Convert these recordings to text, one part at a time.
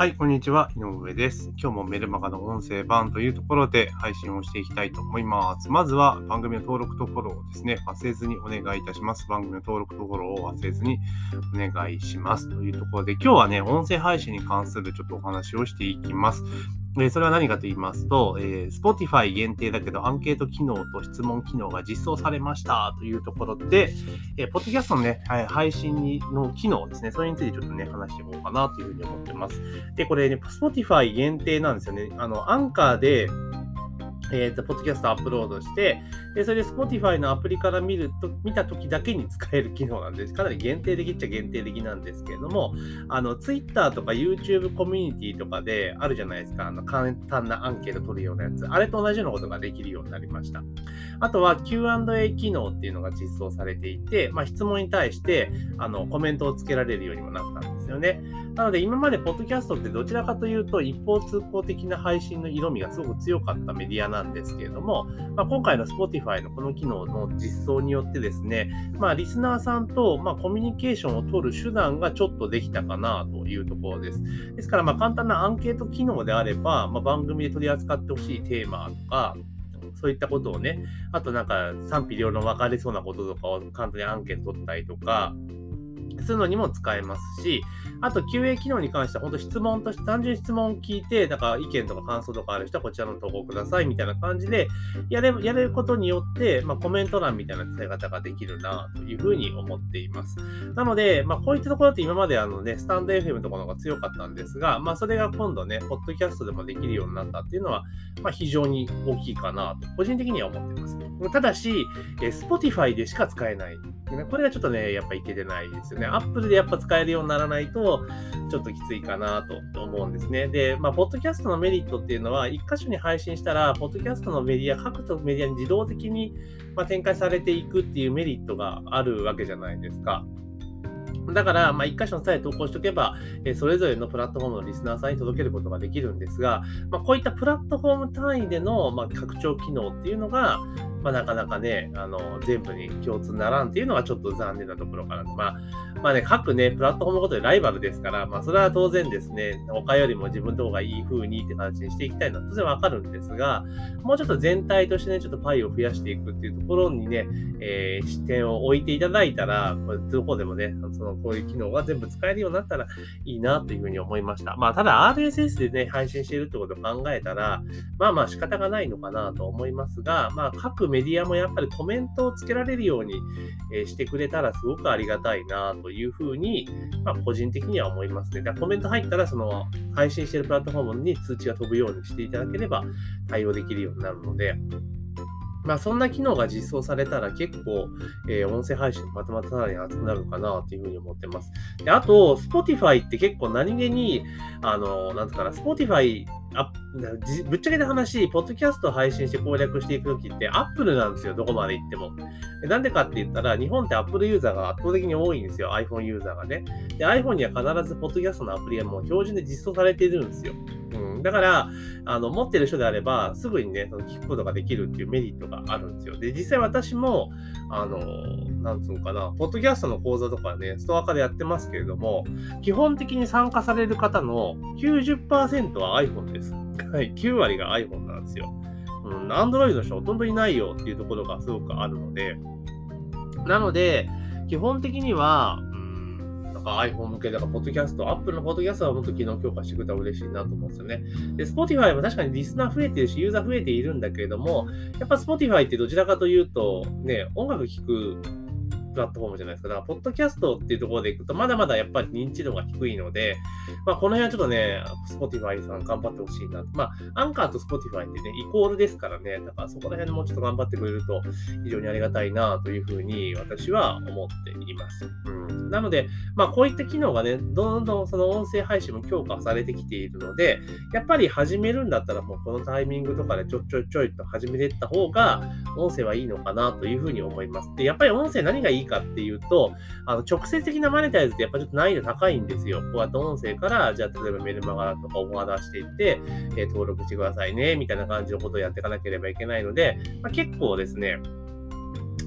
はい、こんにちは。井上です。今日もメルマガの音声版というところで配信をしていきたいと思います。まずは番組の登録とフォローをですね、忘れずにお願いいたします。番組の登録とフォローを忘れずにお願いします。というところで、今日はね、音声配信に関するちょっとお話をしていきます。えそれは何かと言いますと、え、Spotify 限定だけどアンケート機能と質問機能が実装されましたというところで、えー、ポッドキャストのね、はい、配信の機能ですね、それについてちょっとね、話していこうかなというふうに思ってます。で、これね、Spotify 限定なんですよね。あの、アンカーで、え、ー、と、ポッドキャストアップロードして、で、それで Spotify のアプリから見ると、見たときだけに使える機能なんです。かなり限定的っちゃ限定的なんですけれども、あの、Twitter とか YouTube コミュニティとかであるじゃないですか。あの、簡単なアンケート取るようなやつ。あれと同じようなことができるようになりました。あとは Q&A 機能っていうのが実装されていて、まあ、質問に対して、あの、コメントをつけられるようにもなったんですよね。なので、今までポッドキャストってどちらかというと、一方通行的な配信の色味がすごく強かったメディアなんですけれども、まあ、今回の Spotify のこの機能の実装によってですね、まあ、リスナーさんと、ま、コミュニケーションを取る手段がちょっとできたかなというところです。ですから、ま、簡単なアンケート機能であれば、まあ、番組で取り扱ってほしいテーマとか、そういったことをね、あとなんか賛否両論分かれそうなこととかを簡単にアンケート取ったりとか、するのにも使えますし、あと QA 機能に関しては、本当質問として、単純に質問を聞いて、だから意見とか感想とかある人はこちらの投稿くださいみたいな感じで、やれやれることによって、まあ、コメント欄みたいな伝え方ができるなというふうに思っています。なので、まあ、こういったところって今まであのね、スタンド FM とかの方が強かったんですが、まあ、それが今度ね、ポッドキャストでもできるようになったっていうのは、まあ、非常に大きいかなと、個人的には思ってます。ただし、え Spotify でしか使えない。ねこれがちょっとね、やっぱいけてないですよね。アップルでやっぱ使えるようにならないと、ちょっときついかなと思うんですね。で、まあ、ポッドキャストのメリットっていうのは、一箇所に配信したら、ポッドキャストのメディア、各メディアに自動的に、ま展開されていくっていうメリットがあるわけじゃないですか。だから、まあ、1箇所のさえ投稿しておけば、えそれぞれのプラットフォームのリスナーさんに届けることができるんですが、まあ、こういったプラットフォーム単位での、ま拡張機能っていうのが、まあ、なかなかね、あの、全部に共通ならんっていうのがちょっと残念なところかなと。まあ、まあね、各ね、プラットフォームごとでライバルですから、まあ、それは当然ですね、他よりも自分の方がいい風にって形にしていきたいのは当然わかるんですが、もうちょっと全体としてね、ちょっとパイを増やしていくっていうところにね、えー、視点を置いていただいたら、これどこでもね、その、こういう機能が全部使えるようになったらいいなというふうに思いました。まあ、ただ RSS でね、配信しているってことを考えたら、まあまあ仕方がないのかなと思いますが、まあ、各メディアもやっぱりコメントをつけられるように、してくれたらすごくありがたいなというふうに、まあ、個人的には思いますね。だからコメント入ったら、その配信しているプラットフォームに通知が飛ぶようにしていただければ対応できるようになるので、まあ、そんな機能が実装されたら結構、えー、音声配信またまたさらに熱くなるかなというふうに思ってます。であと、Spotify って結構何気に、あの、なんつうかな、Spotify あぶっちゃけた話、ポッドキャスト配信して攻略していくときって、アップルなんですよ、どこまで行っても。なんでかって言ったら、日本ってアップルユーザーが圧倒的に多いんですよ、iPhone ユーザーがね。で、iPhone には必ずポッドキャストのアプリがもう標準で実装されているんですよ。うん、だから、あの、持ってる人であれば、すぐにね、その聞くことができるっていうメリットがあるんですよ。で、実際私も、あの、なんつうのかな、ポッドキャストの講座とかね、ストア化でやってますけれども、基本的に参加される方の90%は iPhone です。はい、9割が iPhone なんですよ。うん、Android の人ほとんどいないよっていうところがすごくあるので、なので、基本的には、なんか iPhone 向けだから、ポッドキャスト、Apple のポッドキャストはもっと機能強化してくれたら嬉しいなと思うんですよね。で、Spotify も確かにリスナー増えてるし、ユーザー増えているんだけれども、やっぱ Spotify ってどちらかというと、ね、音楽聴くプラットフォームじゃないですか。だから、ポッドキャストっていうところでいくと、まだまだやっぱり認知度が低いので、まあ、この辺はちょっとね、Spotify さん頑張ってほしいな。まあ、アンカーと Spotify ってね、イコールですからね、だからそこら辺もうちょっと頑張ってくれると非常にありがたいなというふうに私は思っています。うん、なので、まあ、こういった機能がね、どんどんその音声配信も強化されてきているので、やっぱり始めるんだったらもうこのタイミングとかでちょちょちょいと始めていった方が、音声はいいのかなというふうに思います。で、やっぱり音声何がいいいいかっていうと、あの直接的なマネタイズってやっぱちょっと難易度高いんですよ。こうやって音声から、じゃあ例えばメルマガとかオファー出していって、えー、登録してくださいね、みたいな感じのことをやっていかなければいけないので、まあ、結構ですね、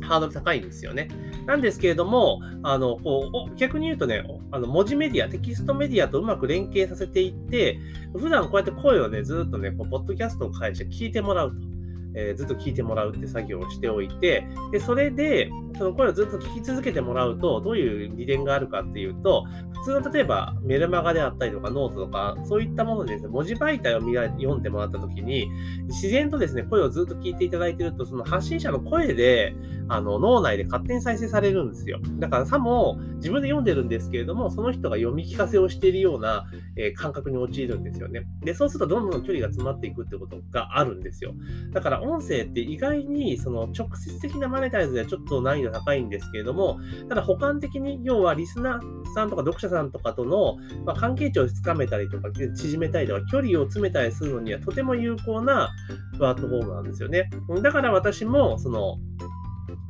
ハードル高いんですよね。なんですけれども、あの、こう、逆に言うとね、あの、文字メディア、テキストメディアとうまく連携させていって、普段こうやって声をね、ずっとね、こう、ポッドキャストを介して聞いてもらうと。えー、ずっと聞いてもらうって作業をしておいて、で、それで、その声をずっと聞き続けてもらうと、どういう利点があるかっていうと、普通の例えばメルマガであったりとかノートとか、そういったものですね、文字媒体を読んでもらったときに、自然とですね、声をずっと聞いていただいてると、その発信者の声で、あの、脳内で勝手に再生されるんですよ。だからさも自分で読んでるんですけれども、その人が読み聞かせをしているような、えー、感覚に陥るんですよね。で、そうするとどんどん距離が詰まっていくってことがあるんですよ。だから音声って意外にその直接的なマネタイズではちょっと難度高いんですけれども、ただ補完的に要はリスナーさんとか読者さんとかとの、ま、関係値をつかめたりとか、縮めたりとか、距離を詰めたりするのにはとても有効なプラットフォームなんですよね。だから私も、その、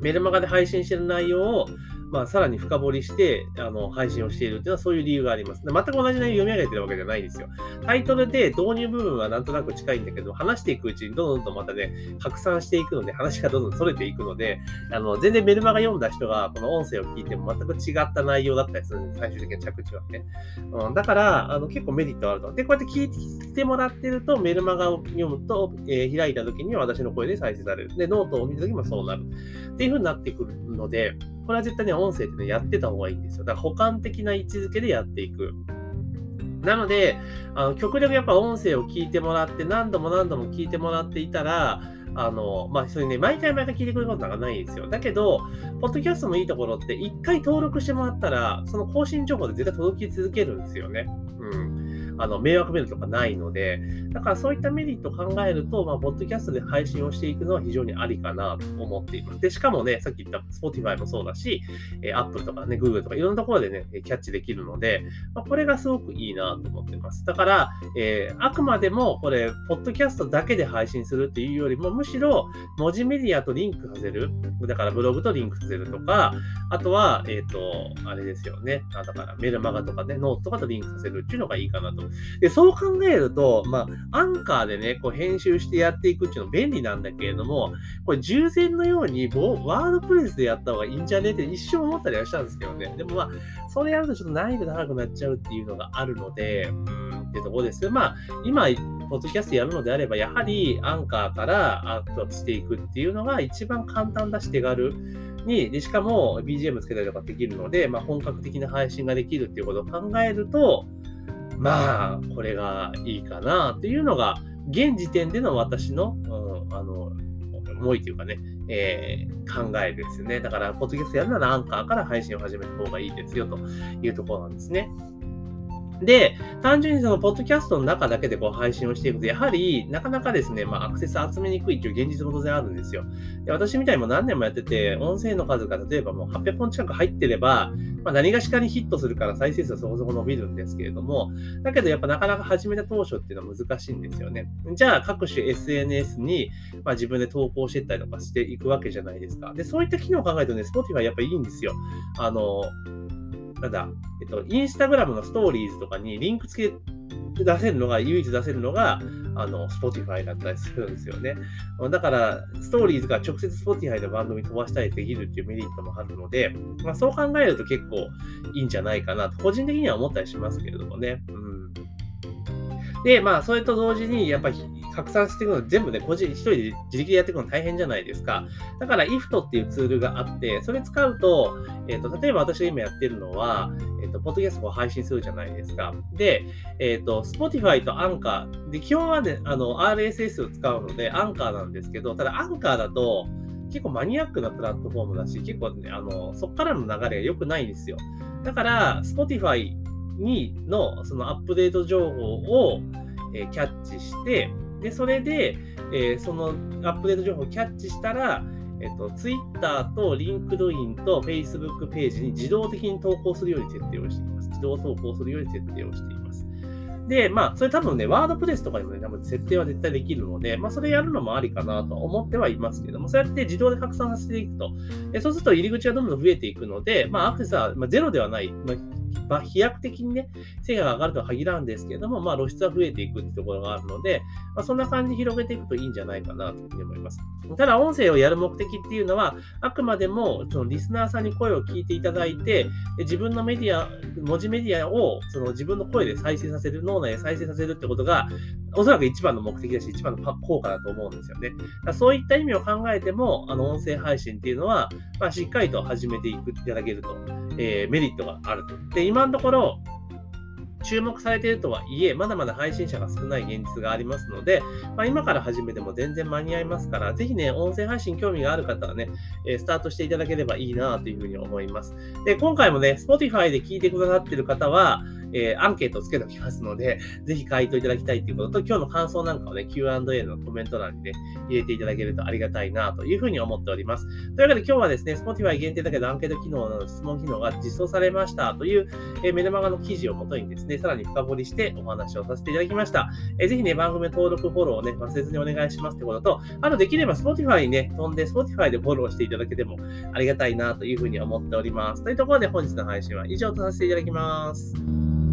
メルマガで配信してる内容を、まあ、さらに深掘りしてあの配信をしているというのはそういう理由があります。全く同じ内容を読み上げてるわけじゃないんですよ。タイトルで導入部分はなんとなく近いんだけど、話していくうちにどんどんとまたね、拡散していくので、話がどんどん逸れていくので、あの全然メルマガ読んだ人がこの音声を聞いても全く違った内容だったりするんで、最終的な着地はね。うん、だからあの結構メリットあると。で、こうやって聞いてもらってると、メルマガを読むと、えー、開いた時には私の声で再生される。で、ノートを見た時もそうなる。っていう風になってくるので、これは絶対ね、音声ってね、やってた方がいいんですよ。だから補完的な位置づけでやっていく。なので、あの極力やっぱ音声を聞いてもらって、何度も何度も聞いてもらっていたら、あの、まあ、それね、毎回毎回聞いてくれることなんかないんですよ。だけど、ポッドキャストのいいところって、一回登録してもらったら、その更新情報で絶対届き続けるんですよね。うん。あの迷惑メールとかないので、だからそういったメリットを考えると、まあ、ポッドキャストで配信をしていくのは非常にありかなと思っています。で、しかもね、さっき言った Spotify もそうだし、え Apple とかね、Google とかいろんなところでね、キャッチできるので、まあ、これがすごくいいなと思ってます。だから、えー、あくまでもこれ、ポッドキャストだけで配信するっていうよりも、むしろ文字メディアとリンクさせる。だからブログとリンクさせるとか、あとは、えっ、ー、と、あれですよね。だからメルマガとかね、ノートとかとリンクさせるっていうのがいいかなと。で、そう考えると、まあ、アンカーでね、こう編集してやっていくっていうの便利なんだけれども、これ従前のようにワードプレスでやった方がいいんじゃね？って一瞬思ったりはしたんですけどね。でもまあ、それやるとちょっと難易度高くなっちゃうっていうのがあるので、うん、っていうところですけど、まあ、今、ポッドキャストやるのであれば、やはりアンカーからアップしていくっていうのが一番簡単だし手軽に、でしかも BGM つけたりとかできるので、まあ、本格的な配信ができるっていうことを考えると、まあ、これがいいかなっていうのが、現時点での私の、うん、あの、思いというかね、えー、考えですね。だから、ポッドキャストやるならアンカーから配信を始めた方がいいですよというところなんですね。で、単純にそのポッドキャストの中だけでこう配信をしていくと、やはりなかなかですね、まあ、アクセス集めにくいという現実も当然あるんですよ。で私みたいにも何年もやってて、音声の数が例えばもう800本近く入ってれば、まあ、何がしかにヒットするから再生数はそこそこ伸びるんですけれども、だけどやっぱなかなか始めた当初っていうのは難しいんですよね。じゃあ各種 SNS に、まあ、自分で投稿していったりとかしていくわけじゃないですか。で、そういった機能を考えるとね、Spotify やっぱいいんですよ。あの、なんだ、えっと、インスタグラムのストーリーズとかにリンク付け出せるのが、唯一出せるのが、あの、Spotify だったりするんですよね。だから、ストーリーズが直接 Spotify の番組飛ばしたりできるっていうメリットもあるので、まあ、そう考えると結構いいんじゃないかなと、個人的には思ったりしますけれどもね。うん。で、まあ、それと同時に、やっぱり拡散していくの全部ね、個人、一人で自力でやっていくの大変じゃないですか。だから IFT っていうツールがあって、それ使うと、えっ、ー、と、例えば私が今やってるのは、えっ、ー、と、ポッドキャストを配信するじゃないですか。で、えっ、ー、と、Spotify と Anchor。で、基本はね、あの、RSS を使うので、Anchor なんですけど、ただ Anchor だと、結構マニアックなプラットフォームだし、結構ね、あの、そっからの流れが良くないんですよ。だから、Spotify にのそのアップデート情報を、えキャッチして、で、それで、え、そのアップデート情報をキャッチしたら、えっと、Twitter と LinkedIn と Facebook ページに自動的に投稿するように設定をしています。自動投稿するように設定をしています。で、まあ、それ多分ね、ワードプレスとかにもね、多分設定は絶対できるので、まあ、それやるのもありかなと思ってはいますけども、そうやって自動で拡散させていくと、えそうすると入り口がどんどん増えていくので、まあ、アクセスは、まあ、ゼロではない、まあまあ、飛躍的にね、成果が上がるとは限らんですけれども、まあ、露出は増えていくってところがあるので、まあ、そんな感じで広げていくといいんじゃないかなというふうに思います。ただ、音声をやる目的っていうのは、あくまでも、そのリスナーさんに声を聞いていただいて、自分のメディア、文字メディアをその自分の声で再生させる、脳内で再生させるってことが、おそらく一番の目的だし、一番の効果だと思うんですよね。そういった意味を考えても、あの音声配信っていうのは、まあ、しっかりと始めていくいただけると、えー、メリットがあると。で、今のところ、注目されているとはいえ、まだまだ配信者が少ない現実がありますので、まあ、今から始めても全然間に合いますから、ぜひね、音声配信興味がある方はね、えスタートしていただければいいなというふうに思います。で、今回もね、Spotify で聞いてくださっている方は、えー、アンケートをつけておきますので、ぜひ回答いただきたいということと、今日の感想なんかをね、Q&A のコメント欄にね、入れていただけるとありがたいなというふうに思っております。というわけで今日はですね、Spotify 限定だけどアンケート機能の質問機能が実装されましたという、えー、メルマガの記事をもとにですね、さらに深掘りしてお話をさせていただきました。えー、ぜひね、番組登録、フォローをね、忘れずにお願いしますってことと、あとできれば Spotify にね、飛んで Spotify でフォローしていただけてもありがたいなというふうに思っております。というところで本日の配信は以上とさせていただきます。